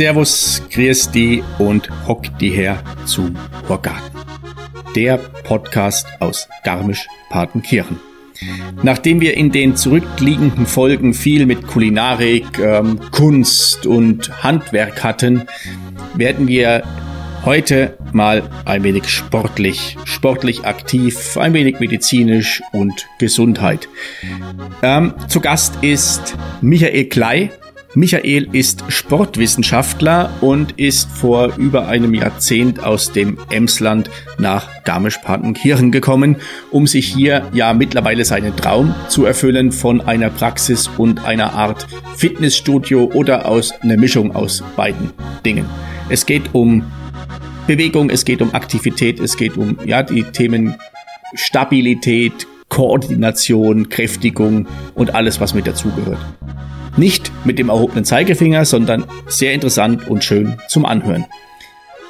Servus, grüß die und hock die her zum Horgarten. Der Podcast aus Garmisch-Partenkirchen. Nachdem wir in den zurückliegenden Folgen viel mit Kulinarik, ähm, Kunst und Handwerk hatten, werden wir heute mal ein wenig sportlich, sportlich aktiv, ein wenig medizinisch und Gesundheit. Ähm, zu Gast ist Michael Klei. Michael ist Sportwissenschaftler und ist vor über einem Jahrzehnt aus dem Emsland nach Garmisch-Partenkirchen gekommen, um sich hier ja mittlerweile seinen Traum zu erfüllen von einer Praxis und einer Art Fitnessstudio oder aus einer Mischung aus beiden Dingen. Es geht um Bewegung, es geht um Aktivität, es geht um ja die Themen Stabilität, Koordination, Kräftigung und alles, was mit dazugehört. Nicht mit dem erhobenen Zeigefinger, sondern sehr interessant und schön zum Anhören.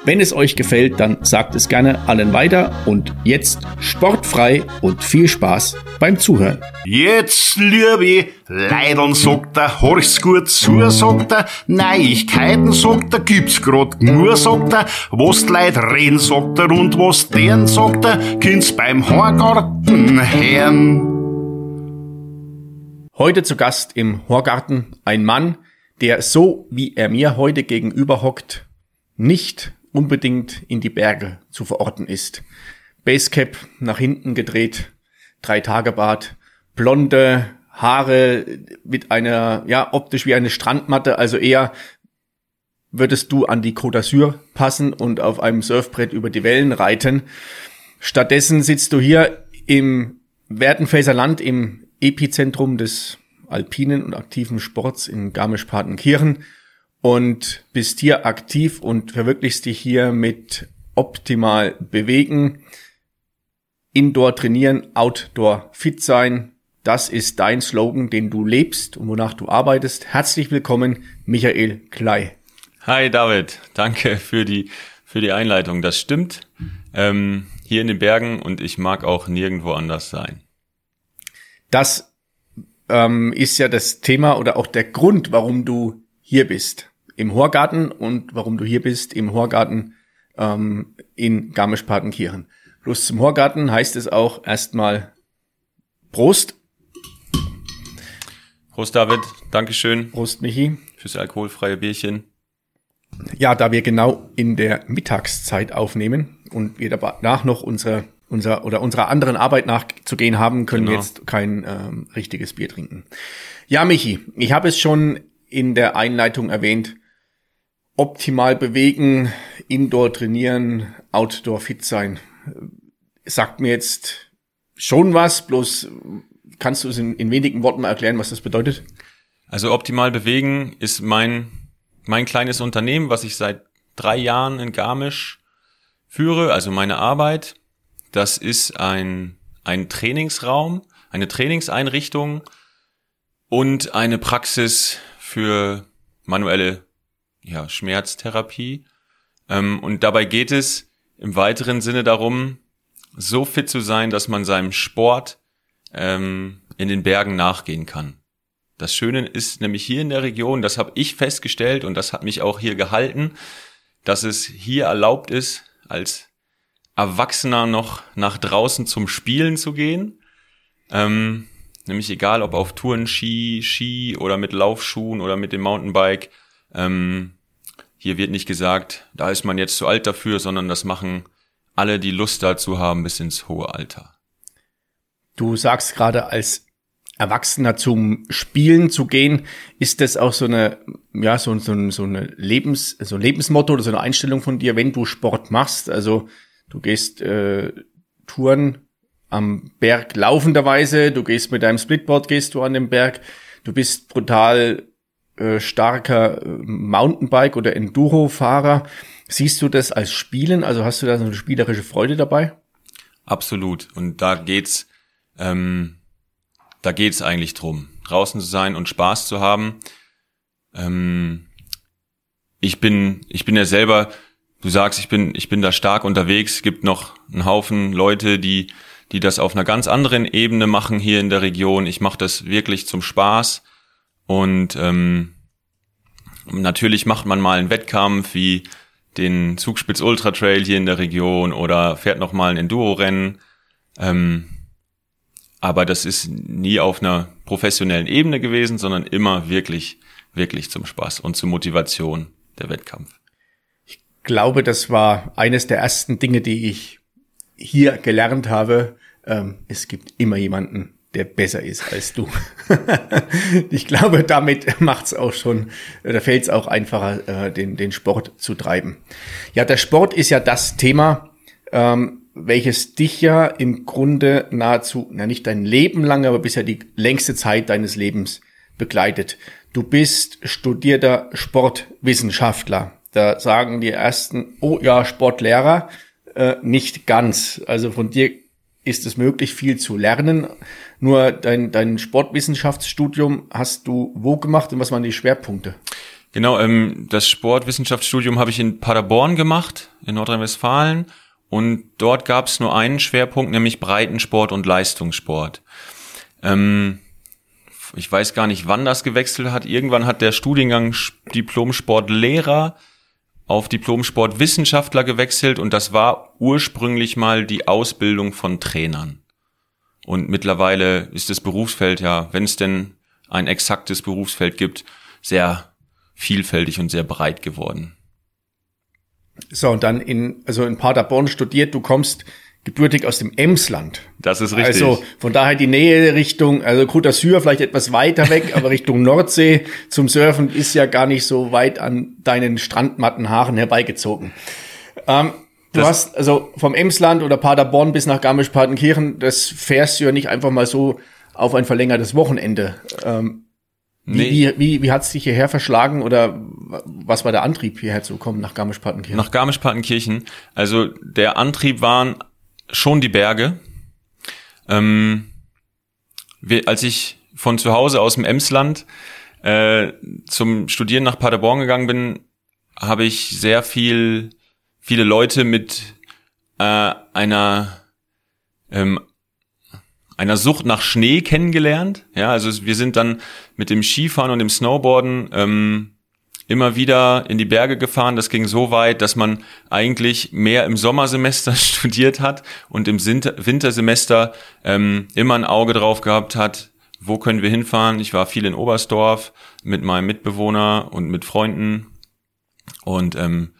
Wenn es euch gefällt, dann sagt es gerne allen weiter und jetzt sportfrei und viel Spaß beim Zuhören. Jetzt, liebe Leidern, sagt er, horch's gut zu, sagt er, Neuigkeiten, sagt er, gibt's grad nur, sagt er, was die Leute reden, sagt er, und was deren, sagt er, kind's beim Horgarten hören. Heute zu Gast im Horgarten ein Mann, der so wie er mir heute gegenüber hockt, nicht unbedingt in die Berge zu verorten ist. Basecap nach hinten gedreht, drei Tage Bart, blonde Haare mit einer, ja, optisch wie eine Strandmatte, also eher würdest du an die Côte d'Azur passen und auf einem Surfbrett über die Wellen reiten. Stattdessen sitzt du hier im Werdenfelser Land im Epizentrum des alpinen und aktiven Sports in Garmisch-Partenkirchen und bist hier aktiv und verwirklichst dich hier mit optimal bewegen, Indoor trainieren, Outdoor fit sein. Das ist dein Slogan, den du lebst und wonach du arbeitest. Herzlich willkommen, Michael Klei. Hi David, danke für die für die Einleitung. Das stimmt. Ähm, hier in den Bergen und ich mag auch nirgendwo anders sein. Das ähm, ist ja das Thema oder auch der Grund, warum du hier bist im Horgarten und warum du hier bist im Horgarten ähm, in Garmisch-Partenkirchen. Plus zum Horgarten heißt es auch erstmal Prost. Prost David, Dankeschön. Prost Michi. Fürs alkoholfreie Bierchen. Ja, da wir genau in der Mittagszeit aufnehmen und wir danach noch unsere unser oder unserer anderen Arbeit nachzugehen haben, können genau. wir jetzt kein ähm, richtiges Bier trinken. Ja, Michi, ich habe es schon in der Einleitung erwähnt. Optimal bewegen, Indoor trainieren, Outdoor fit sein. Sagt mir jetzt schon was, bloß kannst du es in, in wenigen Worten mal erklären, was das bedeutet? Also optimal bewegen ist mein, mein kleines Unternehmen, was ich seit drei Jahren in Garmisch führe, also meine Arbeit. Das ist ein, ein Trainingsraum, eine Trainingseinrichtung und eine Praxis für manuelle ja, Schmerztherapie. Ähm, und dabei geht es im weiteren Sinne darum, so fit zu sein, dass man seinem Sport ähm, in den Bergen nachgehen kann. Das Schöne ist nämlich hier in der Region, das habe ich festgestellt und das hat mich auch hier gehalten, dass es hier erlaubt ist, als Erwachsener noch nach draußen zum Spielen zu gehen. Ähm, nämlich egal, ob auf Touren, Ski, Ski oder mit Laufschuhen oder mit dem Mountainbike. Ähm, hier wird nicht gesagt, da ist man jetzt zu alt dafür, sondern das machen alle, die Lust dazu haben, bis ins hohe Alter. Du sagst gerade als Erwachsener zum Spielen zu gehen, ist das auch so eine, ja, so, so, so eine Lebens, so ein Lebensmotto oder so eine Einstellung von dir, wenn du Sport machst? Also du gehst äh, Touren am Berg laufenderweise, du gehst mit deinem Splitboard, gehst du an den Berg, du bist brutal äh, starker äh, Mountainbike- oder Enduro-Fahrer. Siehst du das als Spielen? Also hast du da so eine spielerische Freude dabei? Absolut. Und da geht's, ähm, da geht's eigentlich drum, draußen zu sein und Spaß zu haben. Ähm, ich bin, ich bin ja selber du sagst, ich bin, ich bin da stark unterwegs, es gibt noch einen Haufen Leute, die, die das auf einer ganz anderen Ebene machen hier in der Region. Ich mache das wirklich zum Spaß. Und ähm, natürlich macht man mal einen Wettkampf wie den Zugspitz Ultra Trail hier in der Region oder fährt noch mal ein Enduro-Rennen. Ähm, aber das ist nie auf einer professionellen Ebene gewesen, sondern immer wirklich, wirklich zum Spaß und zur Motivation der Wettkampf. Ich glaube, das war eines der ersten Dinge, die ich hier gelernt habe. Ähm, es gibt immer jemanden, der besser ist als du. ich glaube, damit macht's auch schon, da fällt es auch einfacher, äh, den, den Sport zu treiben. Ja, der Sport ist ja das Thema, ähm, welches dich ja im Grunde nahezu, na nicht dein Leben lang, aber bisher die längste Zeit deines Lebens begleitet. Du bist studierter Sportwissenschaftler. Da sagen die ersten, oh ja, Sportlehrer, äh, nicht ganz. Also von dir ist es möglich, viel zu lernen. Nur dein, dein Sportwissenschaftsstudium hast du wo gemacht und was waren die Schwerpunkte? Genau, ähm, das Sportwissenschaftsstudium habe ich in Paderborn gemacht, in Nordrhein-Westfalen. Und dort gab es nur einen Schwerpunkt, nämlich Breitensport und Leistungssport. Ähm, ich weiß gar nicht, wann das gewechselt hat. Irgendwann hat der Studiengang Diplom-Sportlehrer auf Diplom-Sportwissenschaftler gewechselt und das war ursprünglich mal die Ausbildung von Trainern. Und mittlerweile ist das Berufsfeld ja, wenn es denn ein exaktes Berufsfeld gibt, sehr vielfältig und sehr breit geworden. So, und dann in, also in Paderborn studiert, du kommst gebürtig aus dem Emsland. Das ist richtig. Also von daher die Nähe Richtung, also Côte d'Azur vielleicht etwas weiter weg, aber Richtung Nordsee zum Surfen ist ja gar nicht so weit an deinen strandmatten Haaren herbeigezogen. Ähm, du das hast also vom Emsland oder Paderborn bis nach Garmisch-Partenkirchen, das fährst du ja nicht einfach mal so auf ein verlängertes Wochenende. Ähm, Nee. Wie, wie, wie hat es dich hierher verschlagen oder was war der Antrieb, hierher zu kommen nach Garmisch-Partenkirchen? Nach Garmisch-Partenkirchen. Also der Antrieb waren schon die Berge. Ähm, wir, als ich von zu Hause aus dem Emsland äh, zum Studieren nach Paderborn gegangen bin, habe ich sehr viel, viele Leute mit äh, einer ähm, einer Sucht nach Schnee kennengelernt. Ja, also wir sind dann mit dem Skifahren und dem Snowboarden ähm, immer wieder in die Berge gefahren. Das ging so weit, dass man eigentlich mehr im Sommersemester studiert hat und im Wintersemester ähm, immer ein Auge drauf gehabt hat, wo können wir hinfahren. Ich war viel in Oberstdorf mit meinem Mitbewohner und mit Freunden und ähm,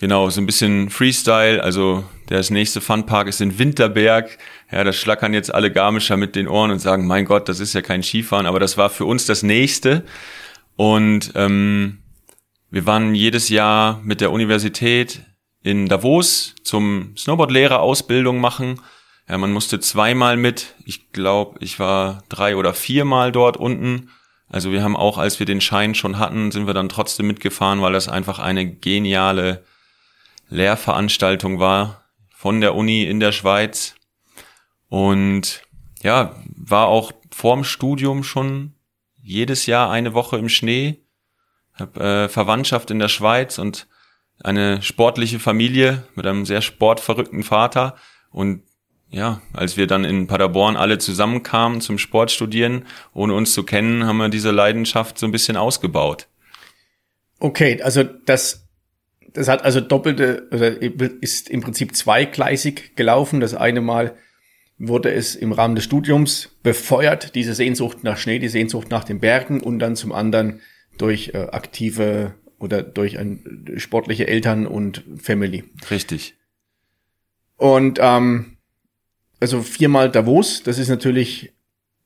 Genau, so ein bisschen Freestyle. Also das nächste Funpark ist in Winterberg. Ja, da schlackern jetzt alle Garmischer mit den Ohren und sagen, mein Gott, das ist ja kein Skifahren, aber das war für uns das nächste. Und ähm, wir waren jedes Jahr mit der Universität in Davos zum Snowboardlehrer-Ausbildung machen. Ja, man musste zweimal mit. Ich glaube, ich war drei oder viermal dort unten. Also wir haben auch, als wir den Schein schon hatten, sind wir dann trotzdem mitgefahren, weil das einfach eine geniale Lehrveranstaltung war von der Uni in der Schweiz. Und ja, war auch vorm Studium schon jedes Jahr eine Woche im Schnee. Hab äh, Verwandtschaft in der Schweiz und eine sportliche Familie mit einem sehr sportverrückten Vater. Und ja, als wir dann in Paderborn alle zusammenkamen zum Sportstudieren, ohne uns zu kennen, haben wir diese Leidenschaft so ein bisschen ausgebaut. Okay, also das das hat also doppelte, oder ist im Prinzip zweigleisig gelaufen. Das eine Mal wurde es im Rahmen des Studiums befeuert, diese Sehnsucht nach Schnee, die Sehnsucht nach den Bergen und dann zum anderen durch äh, aktive oder durch ein, sportliche Eltern und Family. Richtig. Und ähm, also viermal Davos, das ist natürlich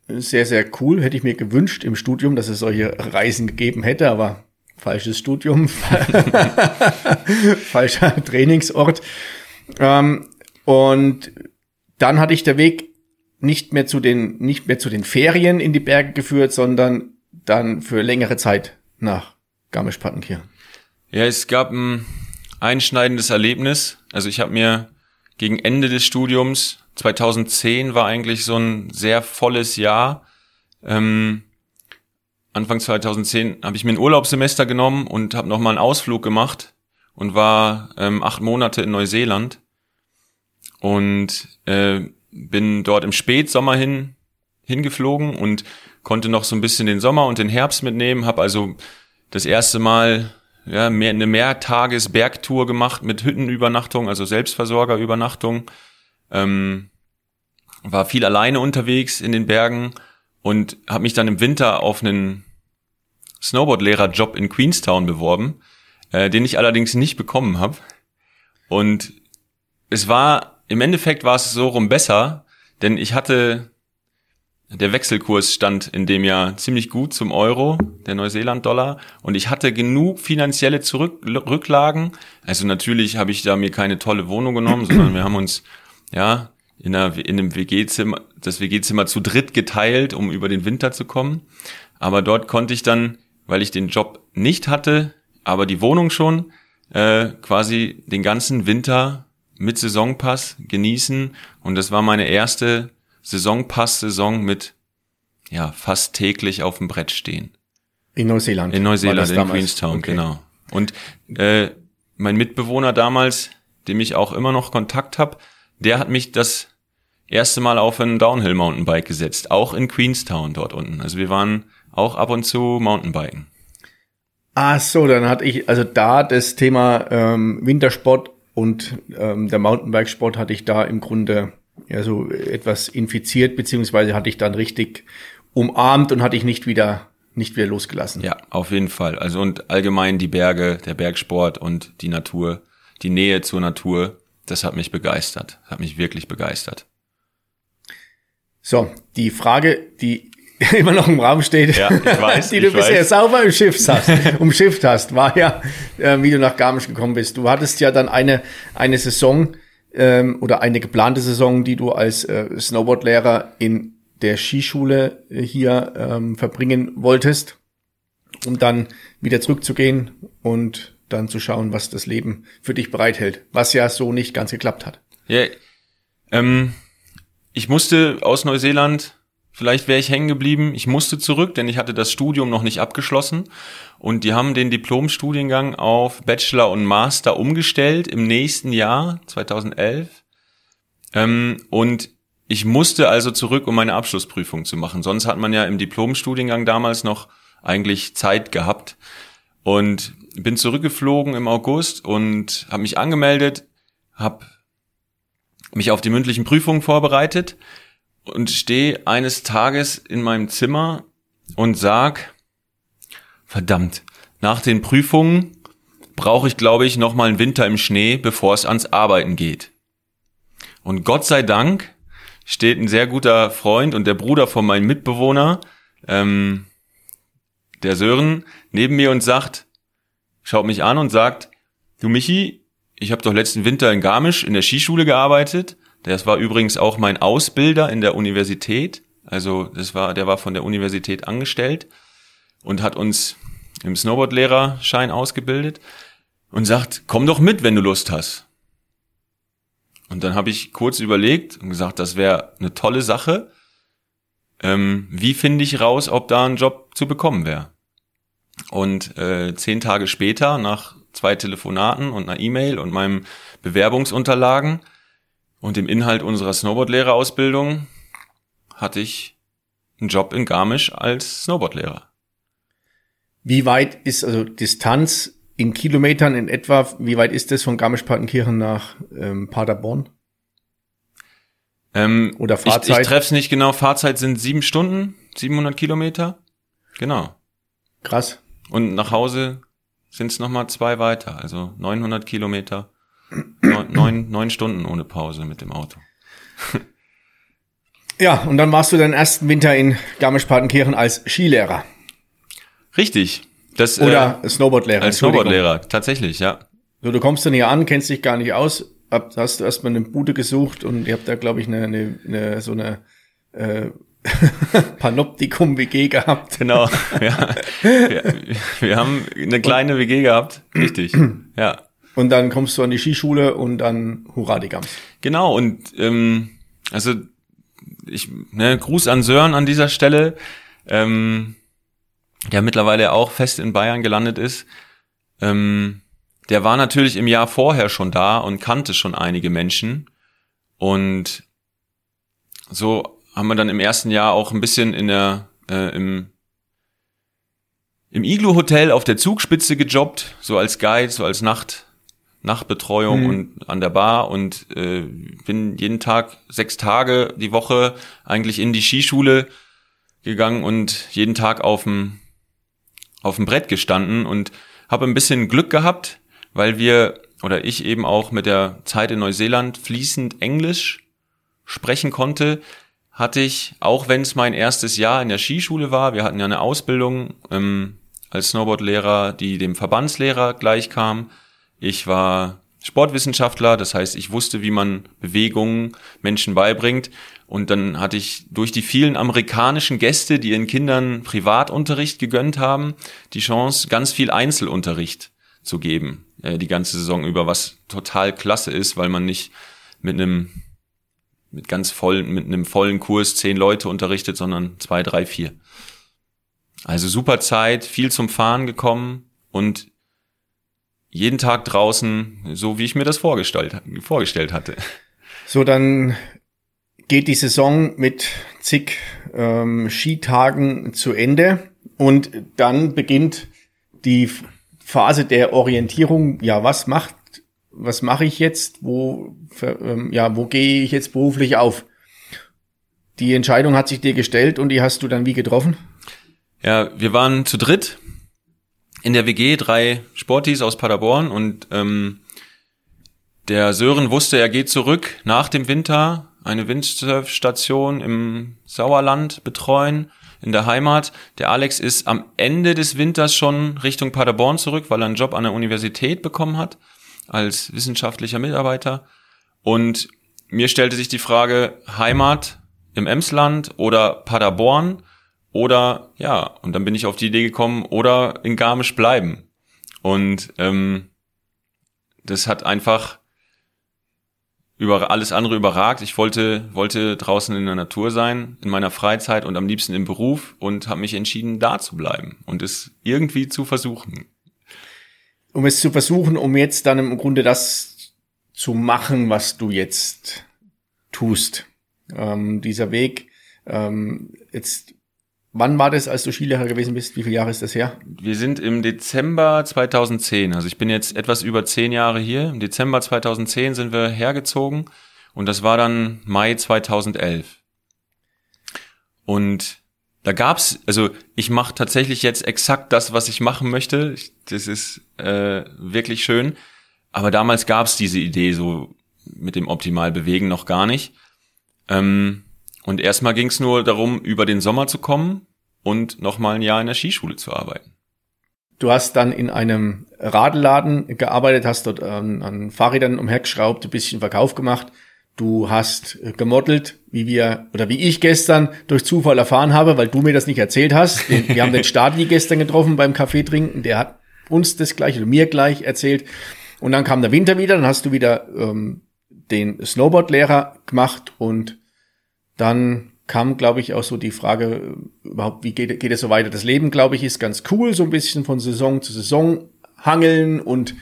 sehr, sehr cool. Hätte ich mir gewünscht im Studium, dass es solche Reisen gegeben hätte, aber falsches Studium, falscher Trainingsort. Ähm, und dann hatte ich der Weg nicht mehr zu den, nicht mehr zu den Ferien in die Berge geführt, sondern dann für längere Zeit nach Garmisch-Partenkirchen. Ja, es gab ein einschneidendes Erlebnis. Also ich habe mir gegen Ende des Studiums, 2010 war eigentlich so ein sehr volles Jahr, ähm, Anfang 2010 habe ich mir ein Urlaubssemester genommen und habe nochmal einen Ausflug gemacht und war ähm, acht Monate in Neuseeland und äh, bin dort im Spätsommer hin hingeflogen und konnte noch so ein bisschen den Sommer und den Herbst mitnehmen, habe also das erste Mal ja, mehr, eine Mehrtages-Bergtour gemacht mit Hüttenübernachtung, also Selbstversorgerübernachtung. Ähm, war viel alleine unterwegs in den Bergen und habe mich dann im Winter auf einen Snowboard-Lehrer-Job in Queenstown beworben, äh, den ich allerdings nicht bekommen habe. Und es war, im Endeffekt war es so rum besser, denn ich hatte der Wechselkurs stand in dem Jahr ziemlich gut zum Euro, der Neuseeland-Dollar, und ich hatte genug finanzielle Zurück Rücklagen. Also natürlich habe ich da mir keine tolle Wohnung genommen, sondern wir haben uns ja in, einer, in einem WG-Zimmer, das WG-Zimmer zu dritt geteilt, um über den Winter zu kommen. Aber dort konnte ich dann, weil ich den Job nicht hatte, aber die Wohnung schon, äh, quasi den ganzen Winter mit Saisonpass genießen. Und das war meine erste Saisonpass-Saison mit ja fast täglich auf dem Brett stehen. In Neuseeland. In Neuseeland, in Queenstown, okay. genau. Und äh, mein Mitbewohner damals, dem ich auch immer noch Kontakt habe, der hat mich das erste Mal auf ein Downhill Mountainbike gesetzt, auch in Queenstown dort unten. Also wir waren auch ab und zu Mountainbiken. Ah so, dann hatte ich also da das Thema ähm, Wintersport und ähm, der Mountainbikesport hatte ich da im Grunde ja so etwas infiziert, beziehungsweise hatte ich dann richtig umarmt und hatte ich nicht wieder nicht wieder losgelassen. Ja, auf jeden Fall. Also und allgemein die Berge, der Bergsport und die Natur, die Nähe zur Natur, das hat mich begeistert, hat mich wirklich begeistert. So, die Frage, die immer noch im Raum steht, ja, weiß, die du bisher weiß. sauber im Schiff hast, umschifft hast, war ja, äh, wie du nach Garmisch gekommen bist. Du hattest ja dann eine, eine Saison ähm, oder eine geplante Saison, die du als äh, Snowboardlehrer in der Skischule äh, hier ähm, verbringen wolltest, um dann wieder zurückzugehen und dann zu schauen, was das Leben für dich bereithält, was ja so nicht ganz geklappt hat. Ja, ähm, ich musste aus Neuseeland Vielleicht wäre ich hängen geblieben. Ich musste zurück, denn ich hatte das Studium noch nicht abgeschlossen. Und die haben den Diplomstudiengang auf Bachelor und Master umgestellt im nächsten Jahr, 2011. Ähm, und ich musste also zurück, um meine Abschlussprüfung zu machen. Sonst hat man ja im Diplomstudiengang damals noch eigentlich Zeit gehabt. Und bin zurückgeflogen im August und habe mich angemeldet, habe mich auf die mündlichen Prüfungen vorbereitet und stehe eines Tages in meinem Zimmer und sag, verdammt, nach den Prüfungen brauche ich, glaube ich, noch mal einen Winter im Schnee, bevor es ans Arbeiten geht. Und Gott sei Dank steht ein sehr guter Freund und der Bruder von meinem Mitbewohner, ähm, der Sören, neben mir und sagt, schaut mich an und sagt, du Michi, ich habe doch letzten Winter in Garmisch in der Skischule gearbeitet das war übrigens auch mein Ausbilder in der Universität. Also das war, der war von der Universität angestellt und hat uns im Snowboard-Lehrerschein ausgebildet und sagt, komm doch mit, wenn du Lust hast. Und dann habe ich kurz überlegt und gesagt, das wäre eine tolle Sache. Ähm, wie finde ich raus, ob da ein Job zu bekommen wäre? Und äh, zehn Tage später, nach zwei Telefonaten und einer E-Mail und meinem Bewerbungsunterlagen, und im Inhalt unserer Snowboardlehrerausbildung hatte ich einen Job in Garmisch als Snowboardlehrer. Wie weit ist also Distanz in Kilometern in etwa, wie weit ist das von Garmisch-Partenkirchen nach ähm, Paderborn? Ähm, Oder Fahrzeit? Ich, ich treffe es nicht genau. Fahrzeit sind sieben Stunden, 700 Kilometer. Genau. Krass. Und nach Hause sind es nochmal zwei weiter, also 900 Kilometer neun, neun, Stunden ohne Pause mit dem Auto. ja, und dann warst du deinen ersten Winter in Garmisch-Partenkirchen als Skilehrer. Richtig. Das, Oder äh, Snowboardlehrer. Als Snowboardlehrer, tatsächlich, ja. So, du kommst dann hier an, kennst dich gar nicht aus, hab, hast du erstmal eine Bude gesucht und ihr habt da, glaube ich, eine, eine, eine, so eine äh, Panoptikum-WG gehabt. Genau, ja. Wir, wir haben eine kleine WG gehabt, richtig, ja. Und dann kommst du an die Skischule und dann hurra die Gams. Genau, und ähm, also ich, ne, Gruß an Sören an dieser Stelle, ähm, der mittlerweile auch fest in Bayern gelandet ist. Ähm, der war natürlich im Jahr vorher schon da und kannte schon einige Menschen. Und so haben wir dann im ersten Jahr auch ein bisschen in der, äh, im, im Iglu-Hotel auf der Zugspitze gejobbt, so als Guide, so als Nacht, Nachtbetreuung mhm. und an der Bar und äh, bin jeden Tag sechs Tage die Woche eigentlich in die Skischule gegangen und jeden Tag auf dem auf dem Brett gestanden und habe ein bisschen Glück gehabt, weil wir oder ich eben auch mit der Zeit in Neuseeland fließend Englisch sprechen konnte, hatte ich, auch wenn es mein erstes Jahr in der Skischule war, wir hatten ja eine Ausbildung ähm, als Snowboardlehrer, die dem Verbandslehrer gleichkam, ich war Sportwissenschaftler, das heißt, ich wusste, wie man Bewegungen Menschen beibringt. Und dann hatte ich durch die vielen amerikanischen Gäste, die ihren Kindern Privatunterricht gegönnt haben, die Chance, ganz viel Einzelunterricht zu geben, äh, die ganze Saison über, was total klasse ist, weil man nicht mit einem mit ganz vollen, mit einem vollen Kurs zehn Leute unterrichtet, sondern zwei, drei, vier. Also super Zeit, viel zum Fahren gekommen und jeden Tag draußen, so wie ich mir das vorgestellt, vorgestellt hatte. So, dann geht die Saison mit zig ähm, Skitagen zu Ende und dann beginnt die Phase der Orientierung. Ja, was macht, was mache ich jetzt? Wo, ähm, ja, wo gehe ich jetzt beruflich auf? Die Entscheidung hat sich dir gestellt und die hast du dann wie getroffen? Ja, wir waren zu dritt in der WG drei Sportis aus Paderborn und ähm, der Sören wusste, er geht zurück nach dem Winter eine Windsurfstation im Sauerland betreuen in der Heimat. Der Alex ist am Ende des Winters schon Richtung Paderborn zurück, weil er einen Job an der Universität bekommen hat als wissenschaftlicher Mitarbeiter. Und mir stellte sich die Frage Heimat im Emsland oder Paderborn. Oder ja, und dann bin ich auf die Idee gekommen, oder in Garmisch bleiben. Und ähm, das hat einfach über alles andere überragt. Ich wollte wollte draußen in der Natur sein, in meiner Freizeit und am liebsten im Beruf und habe mich entschieden, da zu bleiben und es irgendwie zu versuchen. Um es zu versuchen, um jetzt dann im Grunde das zu machen, was du jetzt tust. Ähm, dieser Weg ähm, jetzt Wann war das, als du Skilehrer gewesen bist? Wie viele Jahre ist das her? Wir sind im Dezember 2010. Also ich bin jetzt etwas über zehn Jahre hier. Im Dezember 2010 sind wir hergezogen und das war dann Mai 2011. Und da gab's, also ich mache tatsächlich jetzt exakt das, was ich machen möchte. Das ist äh, wirklich schön. Aber damals gab's diese Idee so mit dem optimal bewegen noch gar nicht. Ähm, und erstmal ging es nur darum, über den Sommer zu kommen und nochmal ein Jahr in der Skischule zu arbeiten. Du hast dann in einem Radladen gearbeitet, hast dort an, an Fahrrädern umhergeschraubt, ein bisschen Verkauf gemacht. Du hast gemodelt, wie wir oder wie ich gestern durch Zufall erfahren habe, weil du mir das nicht erzählt hast. Wir haben den Stadi gestern getroffen beim Kaffee trinken. Der hat uns das gleich oder mir gleich erzählt. Und dann kam der Winter wieder, dann hast du wieder ähm, den Snowboardlehrer gemacht und dann kam, glaube ich, auch so die Frage, überhaupt, wie geht, geht es so weiter? Das Leben, glaube ich, ist ganz cool, so ein bisschen von Saison zu Saison hangeln und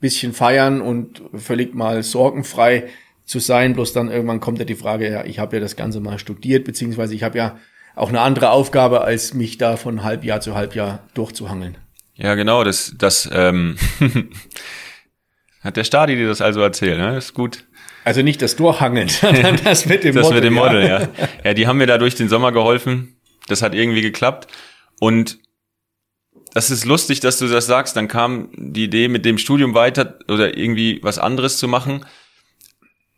bisschen feiern und völlig mal sorgenfrei zu sein. Bloß dann irgendwann kommt ja die Frage, ja, ich habe ja das Ganze mal studiert, beziehungsweise ich habe ja auch eine andere Aufgabe, als mich da von Halbjahr zu Halbjahr durchzuhangeln. Ja, genau, das, das ähm, hat der Stadi dir das also erzählt, ne? Ist gut. Also nicht das Durchhangeln, sondern das mit dem das Model. Das mit dem Model, ja. ja. Ja, die haben mir da durch den Sommer geholfen. Das hat irgendwie geklappt. Und das ist lustig, dass du das sagst. Dann kam die Idee, mit dem Studium weiter oder irgendwie was anderes zu machen.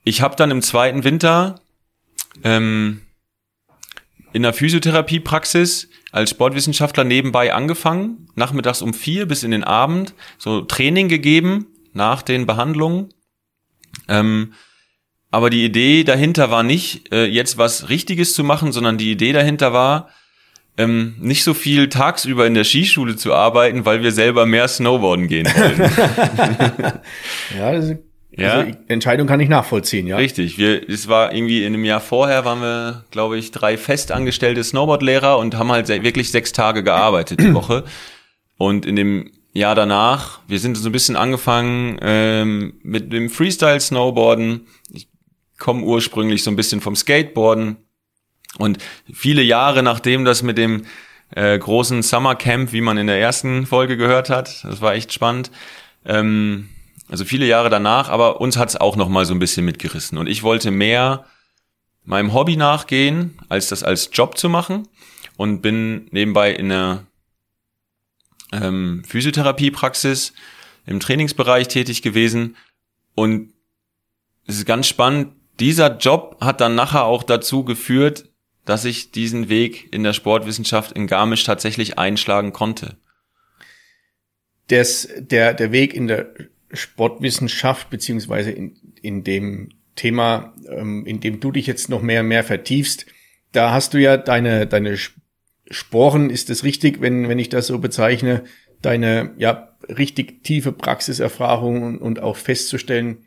Ich habe dann im zweiten Winter ähm, in der Physiotherapiepraxis als Sportwissenschaftler nebenbei angefangen, nachmittags um vier bis in den Abend, so Training gegeben nach den Behandlungen. Ähm, aber die Idee dahinter war nicht, äh, jetzt was Richtiges zu machen, sondern die Idee dahinter war, ähm, nicht so viel tagsüber in der Skischule zu arbeiten, weil wir selber mehr Snowboarden gehen wollen. ja, das ist, ja. Also Entscheidung kann ich nachvollziehen, ja. Richtig. Wir, es war irgendwie in einem Jahr vorher waren wir, glaube ich, drei festangestellte Snowboardlehrer und haben halt wirklich sechs Tage gearbeitet die Woche. Und in dem Jahr danach, wir sind so ein bisschen angefangen ähm, mit dem Freestyle-Snowboarden. Ich komme ursprünglich so ein bisschen vom Skateboarden. Und viele Jahre nachdem das mit dem äh, großen Summer Camp, wie man in der ersten Folge gehört hat, das war echt spannend, ähm, also viele Jahre danach, aber uns hat's auch noch mal so ein bisschen mitgerissen. Und ich wollte mehr meinem Hobby nachgehen, als das als Job zu machen. Und bin nebenbei in einer ähm, Physiotherapiepraxis im Trainingsbereich tätig gewesen. Und es ist ganz spannend, dieser Job hat dann nachher auch dazu geführt, dass ich diesen Weg in der Sportwissenschaft in Garmisch tatsächlich einschlagen konnte. Das, der, der Weg in der Sportwissenschaft beziehungsweise in, in dem Thema, ähm, in dem du dich jetzt noch mehr und mehr vertiefst, da hast du ja deine, deine Sporen, ist es richtig, wenn, wenn ich das so bezeichne, deine ja richtig tiefe Praxiserfahrung und, und auch festzustellen,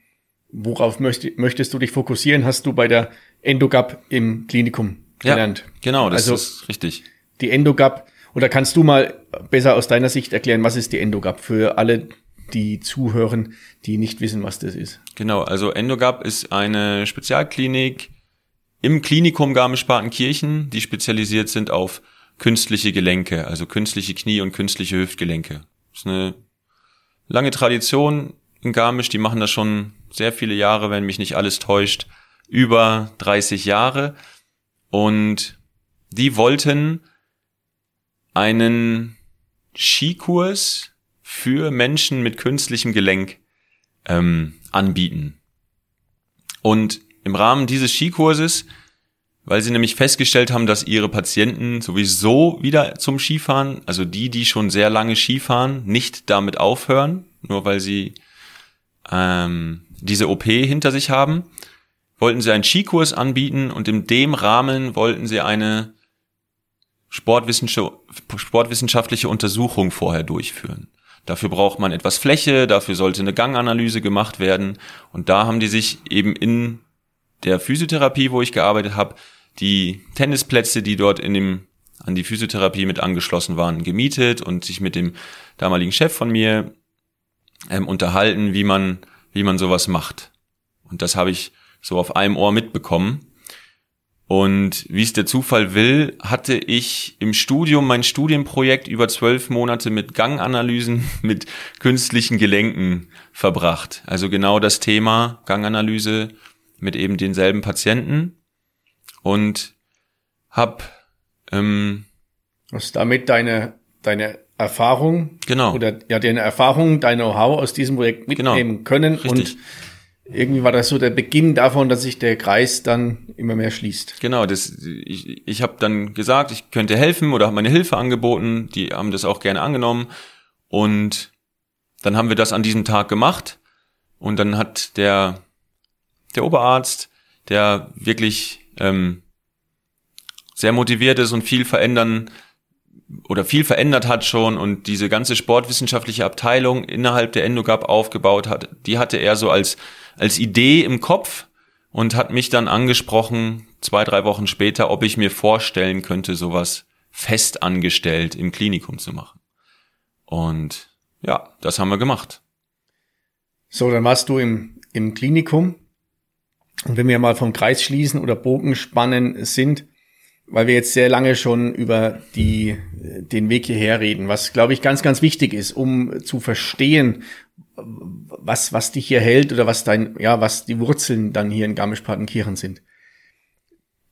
worauf möcht, möchtest du dich fokussieren, hast du bei der Endogap im Klinikum gelernt. Ja, genau, das also, ist richtig. Die Endogap, oder kannst du mal besser aus deiner Sicht erklären, was ist die Endogap für alle, die zuhören, die nicht wissen, was das ist. Genau, also Endogap ist eine Spezialklinik im Klinikum Garmisch-Partenkirchen, die spezialisiert sind auf künstliche Gelenke, also künstliche Knie und künstliche Hüftgelenke. Das ist eine lange Tradition in Garmisch, die machen das schon sehr viele Jahre, wenn mich nicht alles täuscht, über 30 Jahre. Und die wollten einen Skikurs für Menschen mit künstlichem Gelenk ähm, anbieten. Und im Rahmen dieses Skikurses, weil sie nämlich festgestellt haben, dass ihre Patienten sowieso wieder zum Skifahren, also die, die schon sehr lange Skifahren, nicht damit aufhören, nur weil sie ähm, diese OP hinter sich haben, wollten sie einen Skikurs anbieten und in dem Rahmen wollten sie eine sportwissenschaftliche Untersuchung vorher durchführen. Dafür braucht man etwas Fläche, dafür sollte eine Ganganalyse gemacht werden. Und da haben die sich eben in der Physiotherapie, wo ich gearbeitet habe, die Tennisplätze, die dort in dem an die Physiotherapie mit angeschlossen waren, gemietet und sich mit dem damaligen Chef von mir ähm, unterhalten, wie man wie man sowas macht. Und das habe ich so auf einem Ohr mitbekommen. Und wie es der Zufall will, hatte ich im Studium mein Studienprojekt über zwölf Monate mit Ganganalysen mit künstlichen Gelenken verbracht. Also genau das Thema Ganganalyse mit eben denselben Patienten. Und hab ähm, Hast damit deine, deine Erfahrung genau. oder ja deine Erfahrung, dein Know-how aus diesem Projekt genau. mitnehmen genau. können Richtig. und irgendwie war das so der Beginn davon, dass sich der Kreis dann immer mehr schließt. Genau, das, ich, ich habe dann gesagt, ich könnte helfen oder habe meine Hilfe angeboten. Die haben das auch gerne angenommen. Und dann haben wir das an diesem Tag gemacht. Und dann hat der, der Oberarzt, der wirklich ähm, sehr motiviert ist und viel verändern oder viel verändert hat schon und diese ganze sportwissenschaftliche Abteilung innerhalb der Endogap aufgebaut hat, die hatte er so als als Idee im Kopf und hat mich dann angesprochen, zwei, drei Wochen später, ob ich mir vorstellen könnte, sowas fest angestellt im Klinikum zu machen. Und ja, das haben wir gemacht. So, dann warst du im, im Klinikum. Und wenn wir mal vom Kreis schließen oder Bogen spannen sind, weil wir jetzt sehr lange schon über die, den Weg hierher reden, was glaube ich ganz, ganz wichtig ist, um zu verstehen, was, was dich hier hält oder was dein, ja, was die Wurzeln dann hier in Garmisch-Partenkirchen sind.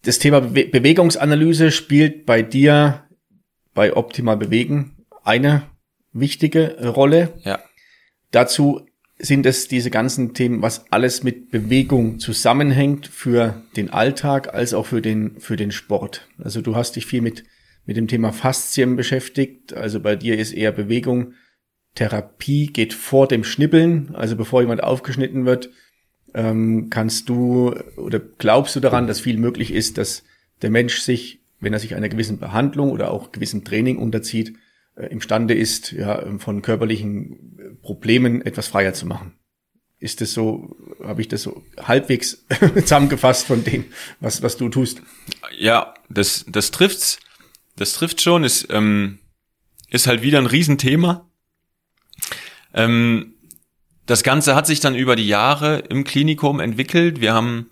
Das Thema Be Bewegungsanalyse spielt bei dir bei Optimal Bewegen eine wichtige Rolle. Ja. Dazu sind es diese ganzen Themen, was alles mit Bewegung zusammenhängt für den Alltag als auch für den, für den Sport. Also du hast dich viel mit, mit dem Thema Faszien beschäftigt. Also bei dir ist eher Bewegung Therapie geht vor dem Schnippeln, also bevor jemand aufgeschnitten wird, ähm, kannst du oder glaubst du daran, dass viel möglich ist, dass der Mensch sich, wenn er sich einer gewissen Behandlung oder auch gewissem Training unterzieht, äh, imstande ist, ja, von körperlichen Problemen etwas freier zu machen. Ist das so, habe ich das so halbwegs zusammengefasst von dem, was, was du tust? Ja, das, das trifft's. Das trifft schon, ist, ähm, ist halt wieder ein Riesenthema Ähm, das Ganze hat sich dann über die Jahre im Klinikum entwickelt. Wir haben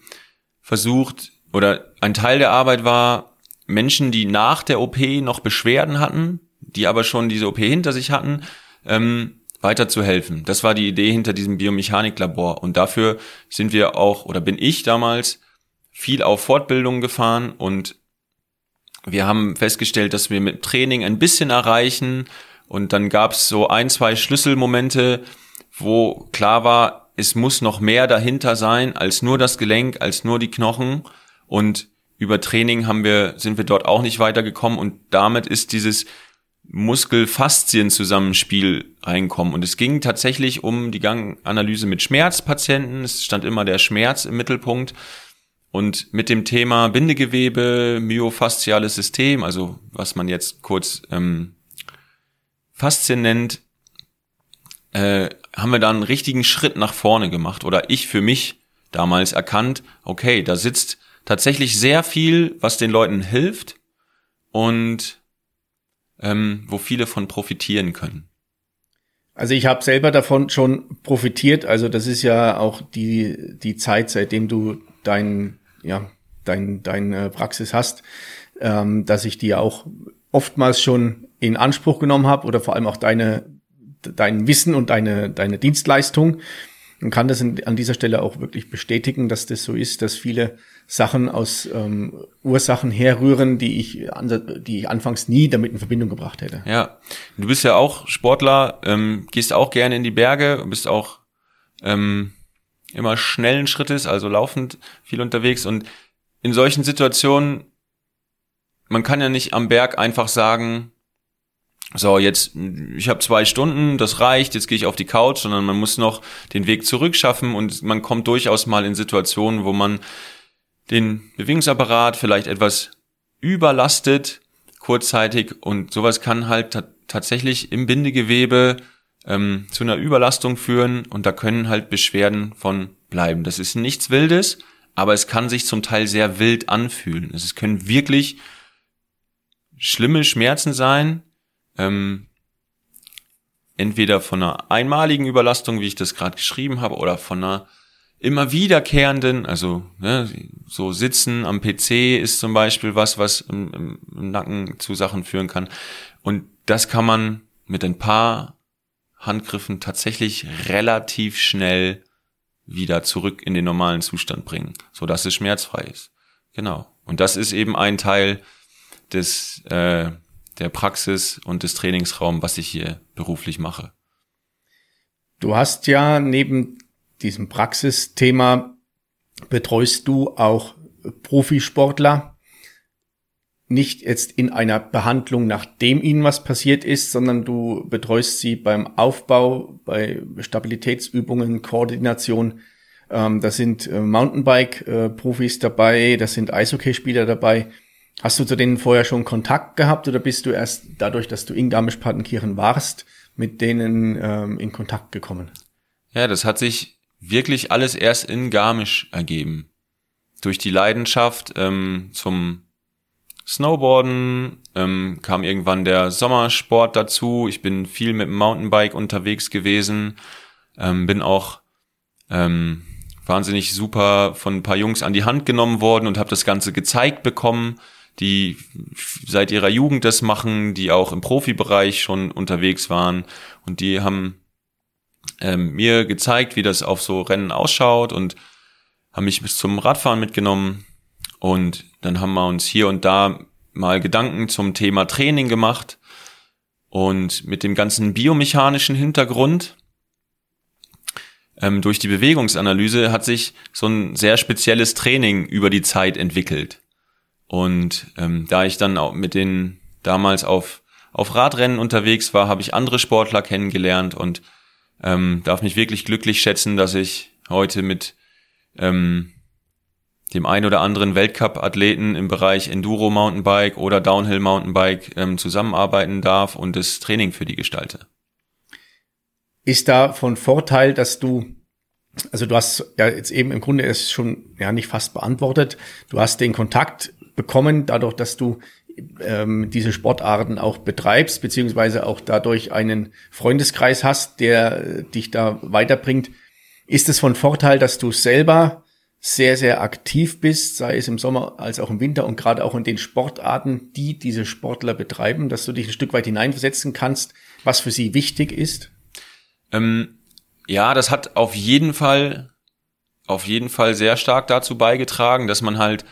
versucht, oder ein Teil der Arbeit war, Menschen, die nach der OP noch Beschwerden hatten, die aber schon diese OP hinter sich hatten, ähm, weiter zu helfen. Das war die Idee hinter diesem Biomechaniklabor. Und dafür sind wir auch, oder bin ich damals, viel auf Fortbildungen gefahren und wir haben festgestellt, dass wir mit Training ein bisschen erreichen. Und dann gab es so ein, zwei Schlüsselmomente, wo klar war, es muss noch mehr dahinter sein als nur das Gelenk, als nur die Knochen. Und über Training haben wir, sind wir dort auch nicht weitergekommen. Und damit ist dieses Muskel-Faszien-Zusammenspiel reinkommen. Und es ging tatsächlich um die Ganganalyse mit Schmerzpatienten. Es stand immer der Schmerz im Mittelpunkt. Und mit dem Thema Bindegewebe, myofasziales System, also was man jetzt kurz ähm, Faszien nennt, äh, haben wir da einen richtigen Schritt nach vorne gemacht. Oder ich für mich damals erkannt, okay, da sitzt tatsächlich sehr viel, was den Leuten hilft und ähm, wo viele von profitieren können. Also ich habe selber davon schon profitiert. Also das ist ja auch die, die Zeit, seitdem du dein, ja, dein, deine Praxis hast, ähm, dass ich die auch oftmals schon in Anspruch genommen habe oder vor allem auch deine, dein Wissen und deine, deine Dienstleistung und kann das an dieser Stelle auch wirklich bestätigen, dass das so ist, dass viele Sachen aus ähm, Ursachen herrühren, die ich, die ich anfangs nie damit in Verbindung gebracht hätte. Ja, du bist ja auch Sportler, ähm, gehst auch gerne in die Berge, bist auch ähm, immer schnellen Schrittes, also laufend viel unterwegs und in solchen Situationen, man kann ja nicht am Berg einfach sagen, so, jetzt, ich habe zwei Stunden, das reicht, jetzt gehe ich auf die Couch, sondern man muss noch den Weg zurückschaffen und man kommt durchaus mal in Situationen, wo man den Bewegungsapparat vielleicht etwas überlastet, kurzzeitig und sowas kann halt tatsächlich im Bindegewebe ähm, zu einer Überlastung führen und da können halt Beschwerden von bleiben. Das ist nichts Wildes, aber es kann sich zum Teil sehr wild anfühlen. Es können wirklich schlimme Schmerzen sein, ähm, entweder von einer einmaligen Überlastung, wie ich das gerade geschrieben habe, oder von einer immer wiederkehrenden, also ne, so Sitzen am PC ist zum Beispiel was, was im, im, Nacken zu Sachen führen kann. Und das kann man mit ein paar Handgriffen tatsächlich relativ schnell wieder zurück in den normalen Zustand bringen, so dass es schmerzfrei ist. Genau. Und das ist eben ein Teil des äh, der Praxis und des Trainingsraums, was ich hier beruflich mache. Du hast ja neben diesem Praxisthema betreust du auch Profisportler nicht jetzt in einer Behandlung, nachdem ihnen was passiert ist, sondern du betreust sie beim Aufbau, bei Stabilitätsübungen, Koordination. Ähm, da sind äh, Mountainbike-Profis dabei, da sind Eishockeyspieler dabei. Hast du zu denen vorher schon Kontakt gehabt oder bist du erst dadurch, dass du in Garmisch-Partenkirchen warst, mit denen ähm, in Kontakt gekommen? Ja, das hat sich wirklich alles erst in Garmisch ergeben. Durch die Leidenschaft ähm, zum Snowboarden ähm, kam irgendwann der Sommersport dazu. Ich bin viel mit dem Mountainbike unterwegs gewesen, ähm, bin auch ähm, wahnsinnig super von ein paar Jungs an die Hand genommen worden und habe das Ganze gezeigt bekommen die seit ihrer Jugend das machen, die auch im Profibereich schon unterwegs waren und die haben ähm, mir gezeigt, wie das auf so Rennen ausschaut und haben mich bis zum Radfahren mitgenommen und dann haben wir uns hier und da mal Gedanken zum Thema Training gemacht und mit dem ganzen biomechanischen Hintergrund ähm, durch die Bewegungsanalyse hat sich so ein sehr spezielles Training über die Zeit entwickelt. Und ähm, da ich dann auch mit den damals auf, auf Radrennen unterwegs war, habe ich andere Sportler kennengelernt und ähm, darf mich wirklich glücklich schätzen, dass ich heute mit ähm, dem ein oder anderen Weltcup-Athleten im Bereich Enduro Mountainbike oder Downhill Mountainbike ähm, zusammenarbeiten darf und das Training für die gestalte. Ist da von Vorteil, dass du also du hast ja jetzt eben im Grunde es schon ja nicht fast beantwortet. Du hast den Kontakt bekommen, dadurch, dass du ähm, diese Sportarten auch betreibst, beziehungsweise auch dadurch einen Freundeskreis hast, der äh, dich da weiterbringt. Ist es von Vorteil, dass du selber sehr, sehr aktiv bist, sei es im Sommer als auch im Winter und gerade auch in den Sportarten, die diese Sportler betreiben, dass du dich ein Stück weit hineinversetzen kannst, was für sie wichtig ist? Ähm, ja, das hat auf jeden Fall, auf jeden Fall sehr stark dazu beigetragen, dass man halt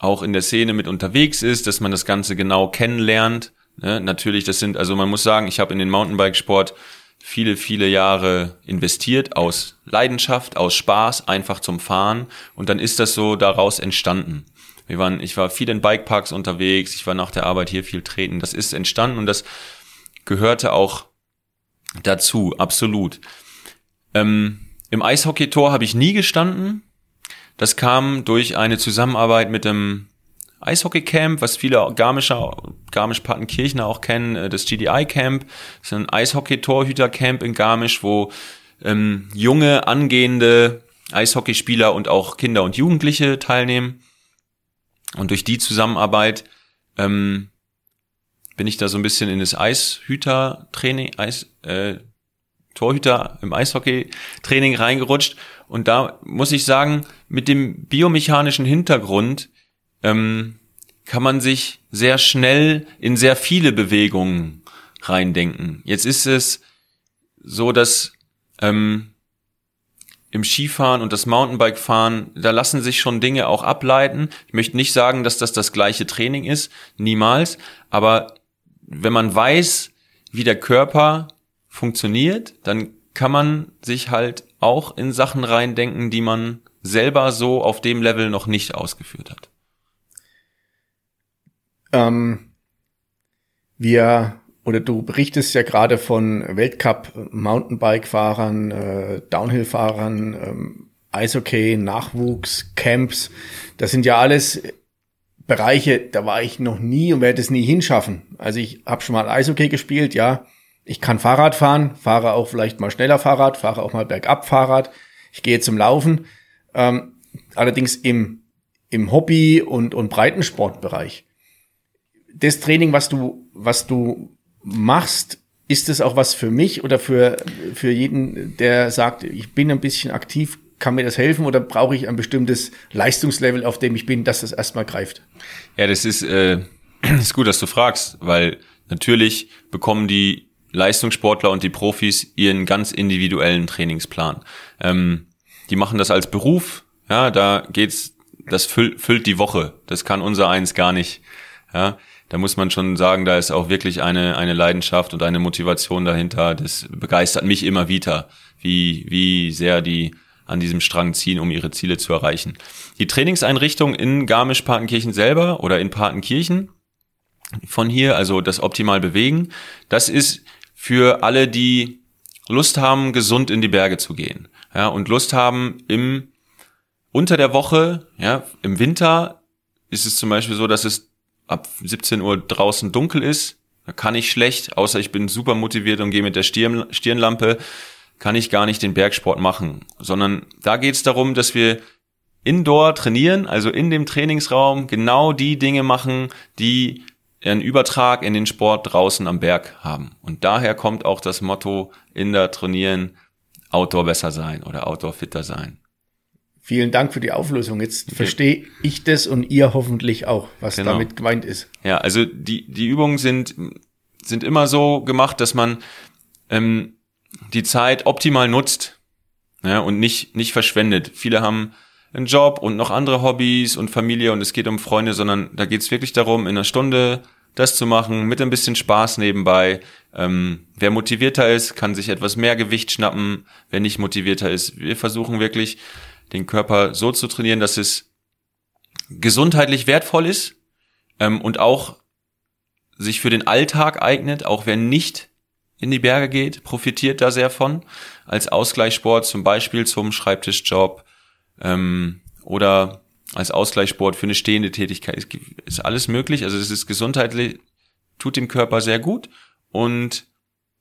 auch in der Szene mit unterwegs ist, dass man das Ganze genau kennenlernt. Ne? Natürlich, das sind, also man muss sagen, ich habe in den Mountainbikesport viele, viele Jahre investiert aus Leidenschaft, aus Spaß, einfach zum Fahren. Und dann ist das so daraus entstanden. Wir waren, ich war viel in Bikeparks unterwegs, ich war nach der Arbeit hier viel treten. Das ist entstanden und das gehörte auch dazu, absolut. Ähm, Im Eishockey-Tor habe ich nie gestanden. Das kam durch eine Zusammenarbeit mit dem Eishockey-Camp, was viele Garmischer, Garmisch-Partenkirchner auch kennen, äh, das GDI-Camp. Das ist ein Eishockey-Torhüter-Camp in Garmisch, wo ähm, junge, angehende Eishockeyspieler und auch Kinder und Jugendliche teilnehmen. Und durch die Zusammenarbeit ähm, bin ich da so ein bisschen in das Eishüter-Training, Eis, äh, Torhüter im Eishockey-Training reingerutscht. Und da muss ich sagen, mit dem biomechanischen Hintergrund ähm, kann man sich sehr schnell in sehr viele Bewegungen reindenken. Jetzt ist es so, dass ähm, im Skifahren und das Mountainbikefahren, da lassen sich schon Dinge auch ableiten. Ich möchte nicht sagen, dass das das gleiche Training ist, niemals. Aber wenn man weiß, wie der Körper funktioniert, dann kann man sich halt auch in Sachen reindenken, die man selber so auf dem Level noch nicht ausgeführt hat. Ähm, wir oder du berichtest ja gerade von Weltcup Mountainbike-Fahrern, äh, Downhill-Fahrern, ähm, Eishockey, Nachwuchs, Camps. Das sind ja alles Bereiche, da war ich noch nie und werde es nie hinschaffen. Also ich habe schon mal Eishockey gespielt, ja. Ich kann Fahrrad fahren, fahre auch vielleicht mal schneller Fahrrad, fahre auch mal bergab Fahrrad. Ich gehe zum Laufen. Ähm, allerdings im, im Hobby- und, und Breitensportbereich. Das Training, was du, was du machst, ist es auch was für mich oder für, für jeden, der sagt, ich bin ein bisschen aktiv, kann mir das helfen oder brauche ich ein bestimmtes Leistungslevel, auf dem ich bin, dass das erstmal greift? Ja, das ist, äh, ist gut, dass du fragst, weil natürlich bekommen die Leistungssportler und die Profis ihren ganz individuellen Trainingsplan. Ähm, die machen das als Beruf, ja, da geht's, das füllt, füllt die Woche. Das kann unser eins gar nicht. Ja, da muss man schon sagen, da ist auch wirklich eine, eine Leidenschaft und eine Motivation dahinter. Das begeistert mich immer wieder, wie, wie sehr die an diesem Strang ziehen, um ihre Ziele zu erreichen. Die Trainingseinrichtung in Garmisch-Partenkirchen selber oder in Partenkirchen von hier, also das optimal bewegen, das ist für alle, die Lust haben, gesund in die Berge zu gehen. Ja, und Lust haben im unter der Woche, ja, im Winter ist es zum Beispiel so, dass es ab 17 Uhr draußen dunkel ist. Da kann ich schlecht, außer ich bin super motiviert und gehe mit der Stirn, Stirnlampe, kann ich gar nicht den Bergsport machen. Sondern da geht es darum, dass wir indoor trainieren, also in dem Trainingsraum genau die Dinge machen, die einen Übertrag in den Sport draußen am Berg haben. Und daher kommt auch das Motto in der Trainieren Outdoor besser sein oder Outdoor fitter sein. Vielen Dank für die Auflösung. Jetzt verstehe ich das und ihr hoffentlich auch, was genau. damit gemeint ist. Ja, also die, die Übungen sind, sind immer so gemacht, dass man ähm, die Zeit optimal nutzt ja, und nicht, nicht verschwendet. Viele haben einen Job und noch andere Hobbys und Familie und es geht um Freunde, sondern da geht es wirklich darum, in einer Stunde das zu machen, mit ein bisschen Spaß nebenbei. Ähm, wer motivierter ist, kann sich etwas mehr Gewicht schnappen. Wer nicht motivierter ist, wir versuchen wirklich, den Körper so zu trainieren, dass es gesundheitlich wertvoll ist ähm, und auch sich für den Alltag eignet, auch wer nicht in die Berge geht, profitiert da sehr von. Als Ausgleichssport zum Beispiel zum Schreibtischjob, ähm, oder als Ausgleichssport für eine stehende Tätigkeit. Es ist alles möglich. Also es ist gesundheitlich, tut dem Körper sehr gut und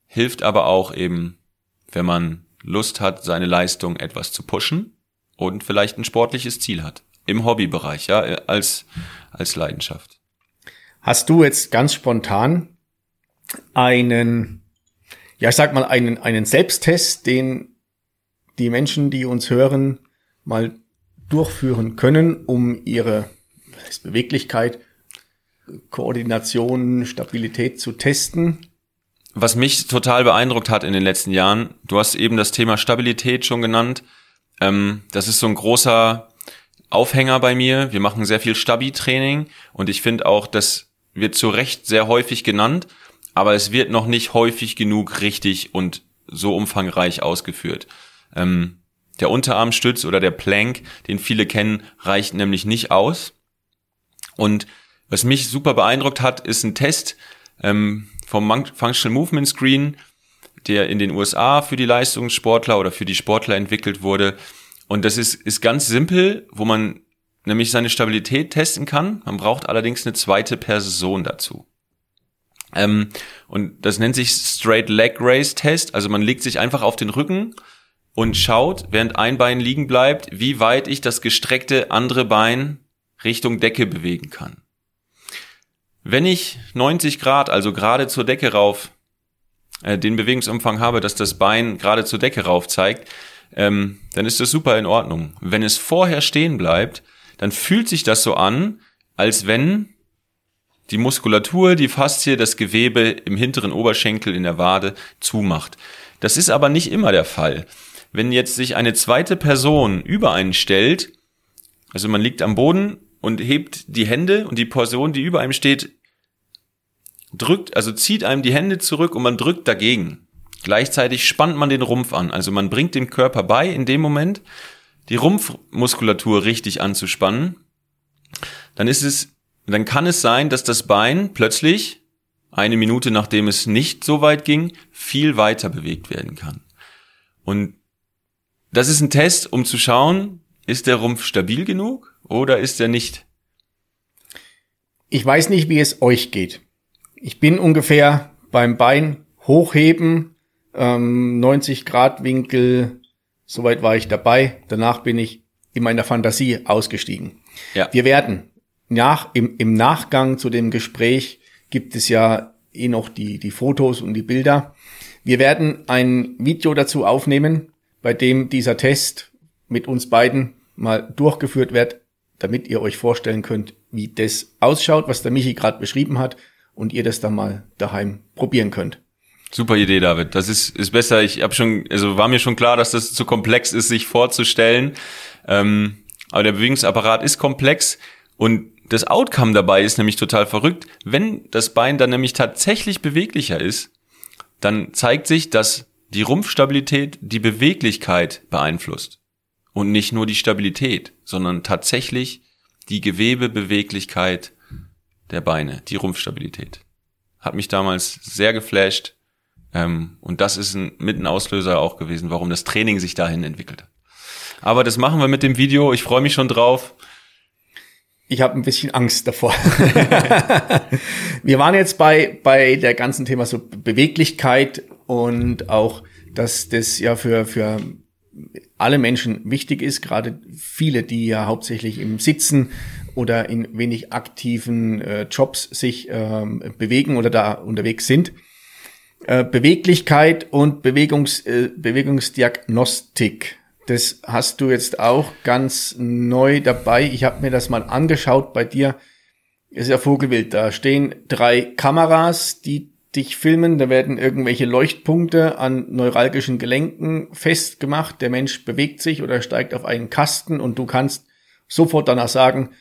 hilft aber auch eben, wenn man Lust hat, seine Leistung etwas zu pushen und vielleicht ein sportliches Ziel hat. Im Hobbybereich, ja, als, als Leidenschaft. Hast du jetzt ganz spontan einen, ja, ich sag mal, einen, einen Selbsttest, den die Menschen, die uns hören, mal durchführen können, um ihre Beweglichkeit, Koordination, Stabilität zu testen? Was mich total beeindruckt hat in den letzten Jahren, du hast eben das Thema Stabilität schon genannt. Ähm, das ist so ein großer Aufhänger bei mir. Wir machen sehr viel Stabi-Training und ich finde auch, das wird zu Recht sehr häufig genannt, aber es wird noch nicht häufig genug richtig und so umfangreich ausgeführt. Ähm, der Unterarmstütz oder der Plank, den viele kennen, reicht nämlich nicht aus. Und was mich super beeindruckt hat, ist ein Test ähm, vom Functional Movement Screen, der in den USA für die Leistungssportler oder für die Sportler entwickelt wurde. Und das ist, ist ganz simpel, wo man nämlich seine Stabilität testen kann. Man braucht allerdings eine zweite Person dazu. Ähm, und das nennt sich Straight Leg Race Test. Also man legt sich einfach auf den Rücken und schaut, während ein Bein liegen bleibt, wie weit ich das gestreckte andere Bein Richtung Decke bewegen kann. Wenn ich 90 Grad, also gerade zur Decke rauf, äh, den Bewegungsumfang habe, dass das Bein gerade zur Decke rauf zeigt, ähm, dann ist das super in Ordnung. Wenn es vorher stehen bleibt, dann fühlt sich das so an, als wenn die Muskulatur, die Faszie, das Gewebe im hinteren Oberschenkel in der Wade zumacht. Das ist aber nicht immer der Fall. Wenn jetzt sich eine zweite Person über einen stellt, also man liegt am Boden und hebt die Hände und die Person, die über einem steht, drückt, also zieht einem die Hände zurück und man drückt dagegen. Gleichzeitig spannt man den Rumpf an, also man bringt dem Körper bei, in dem Moment die Rumpfmuskulatur richtig anzuspannen. Dann ist es, dann kann es sein, dass das Bein plötzlich eine Minute nachdem es nicht so weit ging, viel weiter bewegt werden kann. Und das ist ein Test, um zu schauen, ist der Rumpf stabil genug oder ist er nicht? Ich weiß nicht, wie es euch geht. Ich bin ungefähr beim Bein hochheben, ähm, 90 Grad Winkel, soweit war ich dabei. Danach bin ich in meiner Fantasie ausgestiegen. Ja. Wir werden nach, im, im Nachgang zu dem Gespräch gibt es ja eh noch die, die Fotos und die Bilder. Wir werden ein Video dazu aufnehmen, bei dem dieser Test mit uns beiden mal durchgeführt wird, damit ihr euch vorstellen könnt, wie das ausschaut, was der Michi gerade beschrieben hat und ihr das dann mal daheim probieren könnt. Super Idee, David. Das ist, ist besser. Ich habe schon, also war mir schon klar, dass das zu komplex ist, sich vorzustellen. Ähm, aber der Bewegungsapparat ist komplex und das Outcome dabei ist nämlich total verrückt. Wenn das Bein dann nämlich tatsächlich beweglicher ist, dann zeigt sich, dass die Rumpfstabilität die Beweglichkeit beeinflusst. Und nicht nur die Stabilität, sondern tatsächlich die Gewebebeweglichkeit der Beine, die Rumpfstabilität. Hat mich damals sehr geflasht. Ähm, und das ist ein, mit ein Auslöser auch gewesen, warum das Training sich dahin entwickelt hat. Aber das machen wir mit dem Video. Ich freue mich schon drauf. Ich habe ein bisschen Angst davor. wir waren jetzt bei, bei der ganzen Thema so Beweglichkeit und auch, dass das ja für, für alle Menschen wichtig ist, gerade viele, die ja hauptsächlich im Sitzen oder in wenig aktiven äh, Jobs sich ähm, bewegen oder da unterwegs sind. Äh, Beweglichkeit und Bewegungs, äh, Bewegungsdiagnostik. Das hast du jetzt auch ganz neu dabei. Ich habe mir das mal angeschaut bei dir. Ist ja Vogelwild. Da stehen drei Kameras, die dich filmen, da werden irgendwelche Leuchtpunkte an neuralgischen Gelenken festgemacht. Der Mensch bewegt sich oder steigt auf einen Kasten und du kannst sofort danach sagen,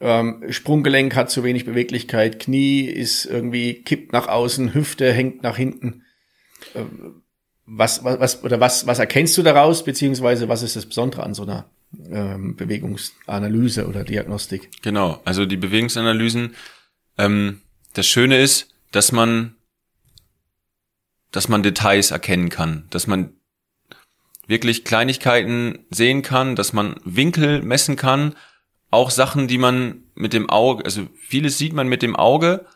ähm, Sprunggelenk hat zu wenig Beweglichkeit, Knie ist irgendwie kippt nach außen, Hüfte hängt nach hinten. Ähm, was, was, was, oder was, was erkennst du daraus, beziehungsweise was ist das Besondere an so einer ähm, Bewegungsanalyse oder Diagnostik? Genau, also die Bewegungsanalysen, ähm, das Schöne ist, dass man dass man Details erkennen kann, dass man wirklich Kleinigkeiten sehen kann, dass man Winkel messen kann, auch Sachen, die man mit dem Auge, also vieles sieht man mit dem Auge,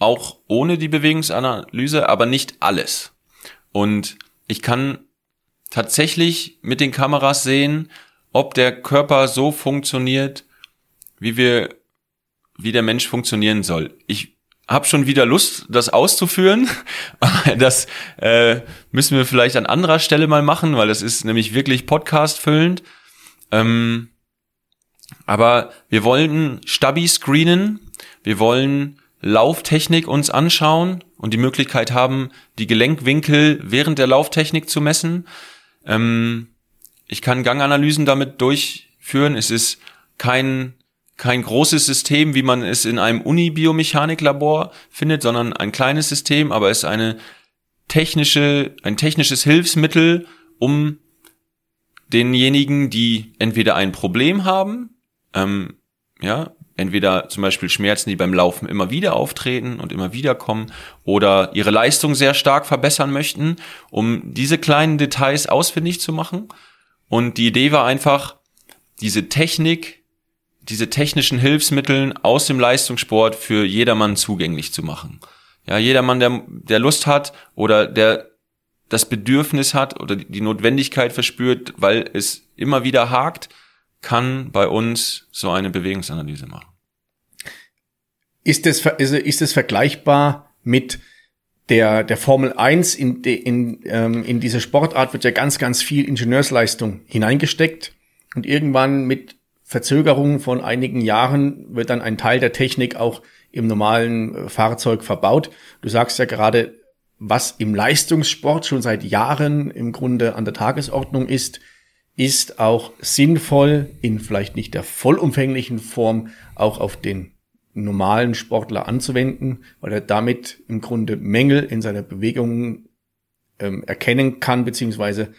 auch ohne die Bewegungsanalyse, aber nicht alles. Und ich kann tatsächlich mit den Kameras sehen, ob der Körper so funktioniert, wie wir wie der Mensch funktionieren soll. Ich habe schon wieder Lust, das auszuführen. das äh, müssen wir vielleicht an anderer Stelle mal machen, weil das ist nämlich wirklich Podcast-füllend. Ähm, aber wir wollen Stabi screenen, wir wollen Lauftechnik uns anschauen und die Möglichkeit haben, die Gelenkwinkel während der Lauftechnik zu messen. Ähm, ich kann Ganganalysen damit durchführen. Es ist kein kein großes System, wie man es in einem Uni-Biomechaniklabor findet, sondern ein kleines System, aber es ist eine technische, ein technisches Hilfsmittel, um denjenigen, die entweder ein Problem haben, ähm, ja, entweder zum Beispiel Schmerzen, die beim Laufen immer wieder auftreten und immer wieder kommen, oder ihre Leistung sehr stark verbessern möchten, um diese kleinen Details ausfindig zu machen. Und die Idee war einfach, diese Technik diese technischen Hilfsmitteln aus dem Leistungssport für jedermann zugänglich zu machen. Ja, jedermann, der, der Lust hat oder der das Bedürfnis hat oder die Notwendigkeit verspürt, weil es immer wieder hakt, kann bei uns so eine Bewegungsanalyse machen. Ist es, ist es vergleichbar mit der, der Formel 1 in, in, ähm, in diese Sportart wird ja ganz, ganz viel Ingenieursleistung hineingesteckt und irgendwann mit Verzögerung von einigen Jahren wird dann ein Teil der Technik auch im normalen äh, Fahrzeug verbaut. Du sagst ja gerade, was im Leistungssport schon seit Jahren im Grunde an der Tagesordnung ist, ist auch sinnvoll in vielleicht nicht der vollumfänglichen Form auch auf den normalen Sportler anzuwenden, weil er damit im Grunde Mängel in seiner Bewegung ähm, erkennen kann, beziehungsweise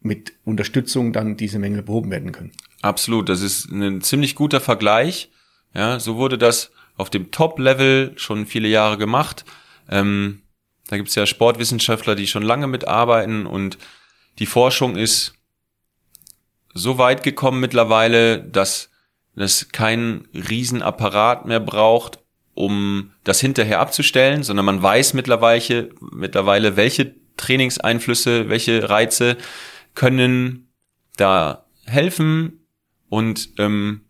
mit Unterstützung dann diese Mängel behoben werden können. Absolut, das ist ein ziemlich guter Vergleich. Ja, so wurde das auf dem Top-Level schon viele Jahre gemacht. Ähm, da gibt's ja Sportwissenschaftler, die schon lange mitarbeiten und die Forschung ist so weit gekommen mittlerweile, dass es keinen Riesenapparat mehr braucht, um das hinterher abzustellen, sondern man weiß mittlerweile, mittlerweile welche Trainingseinflüsse, welche Reize können da helfen, und ähm,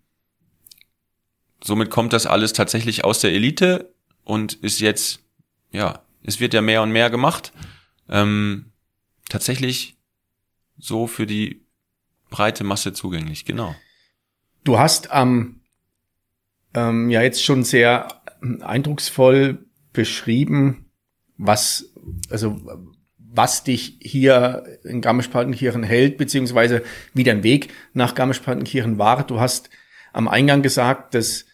somit kommt das alles tatsächlich aus der Elite und ist jetzt, ja, es wird ja mehr und mehr gemacht. Ähm, tatsächlich so für die breite Masse zugänglich, genau. Du hast am ähm, ja jetzt schon sehr eindrucksvoll beschrieben, was also was dich hier in Garmisch-Partenkirchen hält, beziehungsweise wie dein Weg nach Garmisch-Partenkirchen war. Du hast am Eingang gesagt, dass,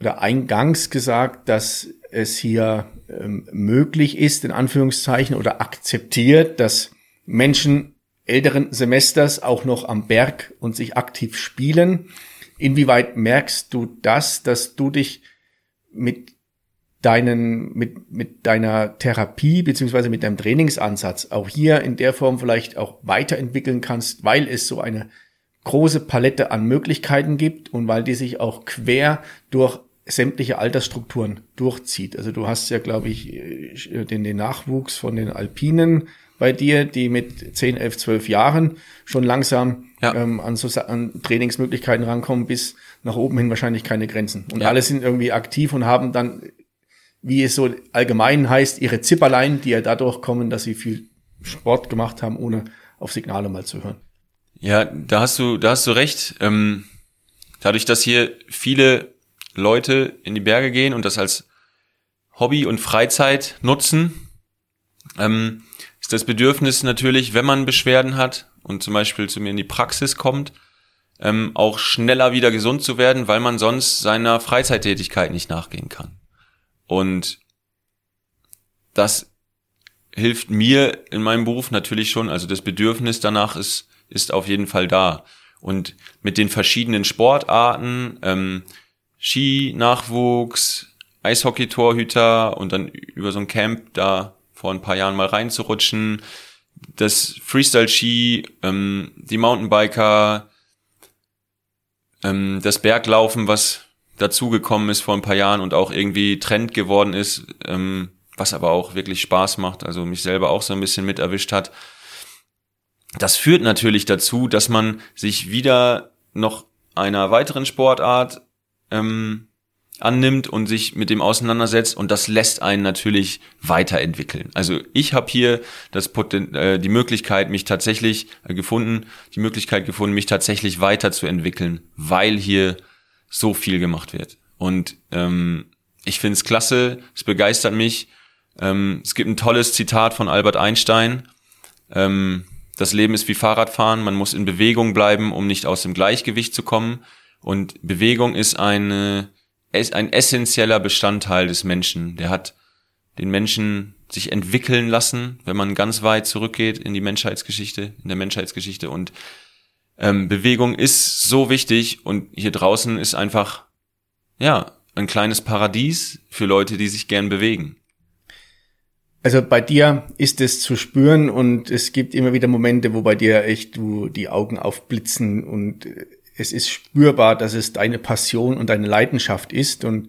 oder eingangs gesagt, dass es hier ähm, möglich ist, in Anführungszeichen, oder akzeptiert, dass Menschen älteren Semesters auch noch am Berg und sich aktiv spielen. Inwieweit merkst du das, dass du dich mit deinen, mit, mit deiner Therapie beziehungsweise mit deinem Trainingsansatz auch hier in der Form vielleicht auch weiterentwickeln kannst, weil es so eine große Palette an Möglichkeiten gibt und weil die sich auch quer durch sämtliche Altersstrukturen durchzieht. Also du hast ja, glaube ich, äh, den, den Nachwuchs von den Alpinen bei dir, die mit 10, 11, 12 Jahren schon langsam ja. ähm, an, so, an Trainingsmöglichkeiten rankommen, bis nach oben hin wahrscheinlich keine Grenzen. Und ja. alle sind irgendwie aktiv und haben dann wie es so allgemein heißt, ihre Zipperlein, die ja dadurch kommen, dass sie viel Sport gemacht haben, ohne auf Signale mal zu hören. Ja, da hast du, da hast du recht. Ähm, dadurch, dass hier viele Leute in die Berge gehen und das als Hobby und Freizeit nutzen, ähm, ist das Bedürfnis natürlich, wenn man Beschwerden hat und zum Beispiel zu mir in die Praxis kommt, ähm, auch schneller wieder gesund zu werden, weil man sonst seiner Freizeittätigkeit nicht nachgehen kann. Und das hilft mir in meinem Beruf natürlich schon. Also das Bedürfnis danach ist, ist auf jeden Fall da. Und mit den verschiedenen Sportarten, ähm, Ski-Nachwuchs, Eishockey-Torhüter und dann über so ein Camp da vor ein paar Jahren mal reinzurutschen, das Freestyle-Ski, ähm, die Mountainbiker, ähm, das Berglaufen, was dazugekommen ist vor ein paar Jahren und auch irgendwie Trend geworden ist, ähm, was aber auch wirklich Spaß macht, also mich selber auch so ein bisschen mit erwischt hat. Das führt natürlich dazu, dass man sich wieder noch einer weiteren Sportart ähm, annimmt und sich mit dem auseinandersetzt und das lässt einen natürlich weiterentwickeln. Also ich habe hier das Poten äh, die Möglichkeit, mich tatsächlich äh, gefunden, die Möglichkeit gefunden, mich tatsächlich weiterzuentwickeln, weil hier so viel gemacht wird. Und ähm, ich finde es klasse, es begeistert mich. Ähm, es gibt ein tolles Zitat von Albert Einstein. Ähm, das Leben ist wie Fahrradfahren, man muss in Bewegung bleiben, um nicht aus dem Gleichgewicht zu kommen. Und Bewegung ist eine, ein essentieller Bestandteil des Menschen. Der hat den Menschen sich entwickeln lassen, wenn man ganz weit zurückgeht in die Menschheitsgeschichte, in der Menschheitsgeschichte. Und ähm, Bewegung ist so wichtig und hier draußen ist einfach, ja, ein kleines Paradies für Leute, die sich gern bewegen. Also bei dir ist es zu spüren und es gibt immer wieder Momente, wo bei dir echt du die Augen aufblitzen und es ist spürbar, dass es deine Passion und deine Leidenschaft ist. Und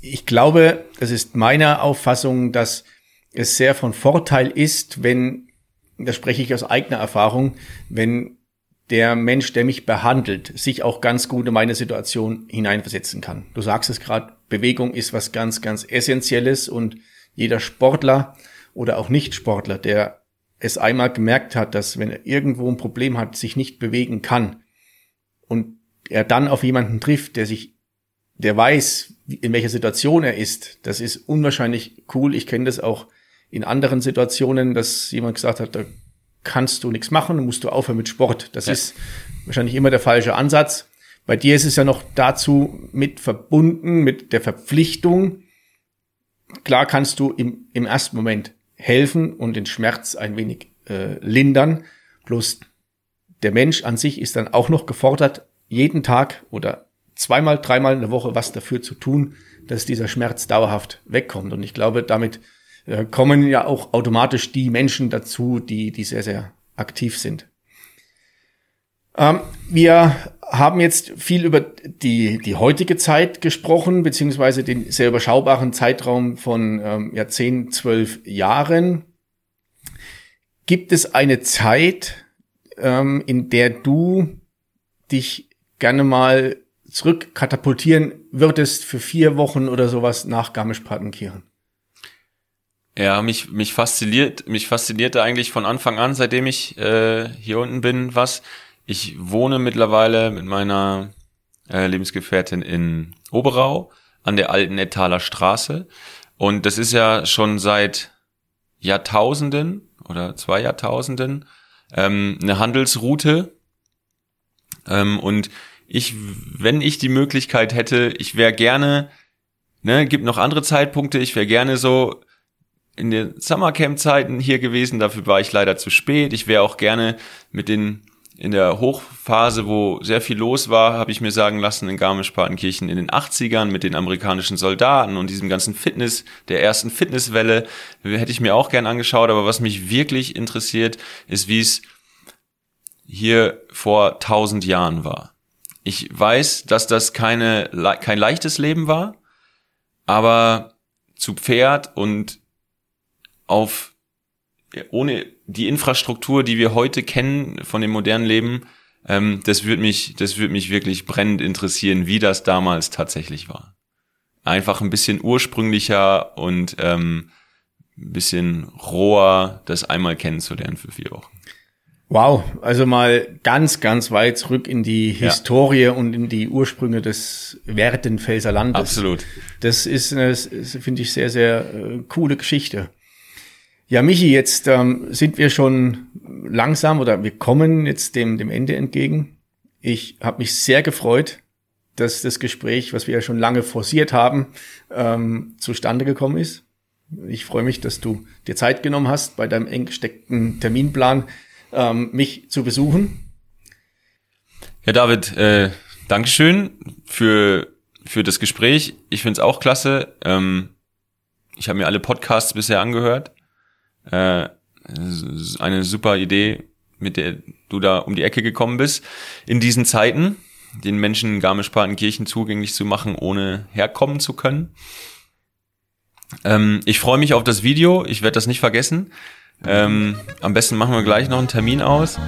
ich glaube, das ist meine Auffassung, dass es sehr von Vorteil ist, wenn, da spreche ich aus eigener Erfahrung, wenn der Mensch, der mich behandelt, sich auch ganz gut in meine Situation hineinversetzen kann. Du sagst es gerade, Bewegung ist was ganz, ganz Essentielles und jeder Sportler oder auch Nicht-Sportler, der es einmal gemerkt hat, dass wenn er irgendwo ein Problem hat, sich nicht bewegen kann und er dann auf jemanden trifft, der sich, der weiß, in welcher Situation er ist, das ist unwahrscheinlich cool. Ich kenne das auch in anderen Situationen, dass jemand gesagt hat, kannst du nichts machen, musst du aufhören mit Sport. Das ja. ist wahrscheinlich immer der falsche Ansatz. Bei dir ist es ja noch dazu mit verbunden, mit der Verpflichtung. Klar kannst du im, im ersten Moment helfen und den Schmerz ein wenig äh, lindern. Bloß der Mensch an sich ist dann auch noch gefordert, jeden Tag oder zweimal, dreimal in der Woche was dafür zu tun, dass dieser Schmerz dauerhaft wegkommt. Und ich glaube, damit äh, kommen ja auch automatisch die Menschen dazu, die, die sehr, sehr aktiv sind. Ähm, wir haben jetzt viel über die, die heutige Zeit gesprochen, beziehungsweise den sehr überschaubaren Zeitraum von ähm, ja, 10, 12 Jahren. Gibt es eine Zeit, ähm, in der du dich gerne mal zurückkatapultieren würdest für vier Wochen oder sowas nach Garmisch-Partenkirchen? Ja, mich, mich fasziniert, mich faszinierte eigentlich von Anfang an, seitdem ich äh, hier unten bin, was. Ich wohne mittlerweile mit meiner äh, Lebensgefährtin in Oberau an der alten Etaler Straße. Und das ist ja schon seit Jahrtausenden oder zwei Jahrtausenden ähm, eine Handelsroute. Ähm, und ich, wenn ich die Möglichkeit hätte, ich wäre gerne, ne, gibt noch andere Zeitpunkte, ich wäre gerne so in den Summercamp-Zeiten hier gewesen, dafür war ich leider zu spät. Ich wäre auch gerne mit den in der Hochphase, wo sehr viel los war, habe ich mir sagen lassen, in Garmisch-Partenkirchen in den 80ern mit den amerikanischen Soldaten und diesem ganzen Fitness, der ersten Fitnesswelle, hätte ich mir auch gern angeschaut. Aber was mich wirklich interessiert, ist, wie es hier vor tausend Jahren war. Ich weiß, dass das keine, kein leichtes Leben war, aber zu Pferd und auf ohne die Infrastruktur, die wir heute kennen von dem modernen Leben, ähm, das würde mich, das würde mich wirklich brennend interessieren, wie das damals tatsächlich war. Einfach ein bisschen ursprünglicher und ähm, ein bisschen roher, das einmal kennenzulernen für vier Wochen. Wow, also mal ganz, ganz weit zurück in die Historie ja. und in die Ursprünge des Werdenfelser Landes. Absolut. Das ist, finde ich, sehr, sehr äh, coole Geschichte. Ja, Michi, jetzt ähm, sind wir schon langsam oder wir kommen jetzt dem, dem Ende entgegen. Ich habe mich sehr gefreut, dass das Gespräch, was wir ja schon lange forciert haben, ähm, zustande gekommen ist. Ich freue mich, dass du dir Zeit genommen hast, bei deinem eng gesteckten Terminplan ähm, mich zu besuchen. Ja, David, äh, Dankeschön für, für das Gespräch. Ich finde es auch klasse. Ähm, ich habe mir alle Podcasts bisher angehört äh, eine super Idee, mit der du da um die Ecke gekommen bist. In diesen Zeiten, den Menschen Garmisch-Partenkirchen zugänglich zu machen, ohne herkommen zu können. Ähm, ich freue mich auf das Video. Ich werde das nicht vergessen. Ähm, am besten machen wir gleich noch einen Termin aus.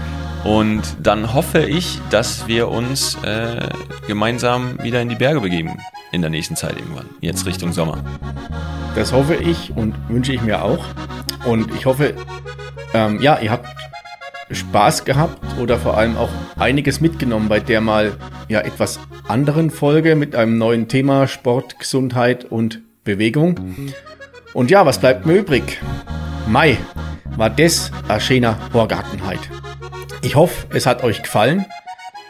Und dann hoffe ich, dass wir uns äh, gemeinsam wieder in die Berge begeben in der nächsten Zeit irgendwann. Jetzt Richtung Sommer. Das hoffe ich und wünsche ich mir auch. Und ich hoffe, ähm, ja, ihr habt Spaß gehabt oder vor allem auch einiges mitgenommen bei der mal ja etwas anderen Folge mit einem neuen Thema Sport, Gesundheit und Bewegung. Und ja, was bleibt mir übrig? Mai war eine schöne Horgartenheit. Ich hoffe, es hat euch gefallen.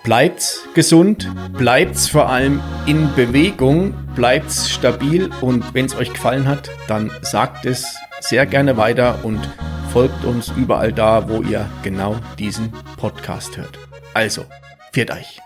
Bleibt's gesund, bleibt's vor allem in Bewegung, bleibt's stabil und wenn es euch gefallen hat, dann sagt es sehr gerne weiter und folgt uns überall da, wo ihr genau diesen Podcast hört. Also, viert euch.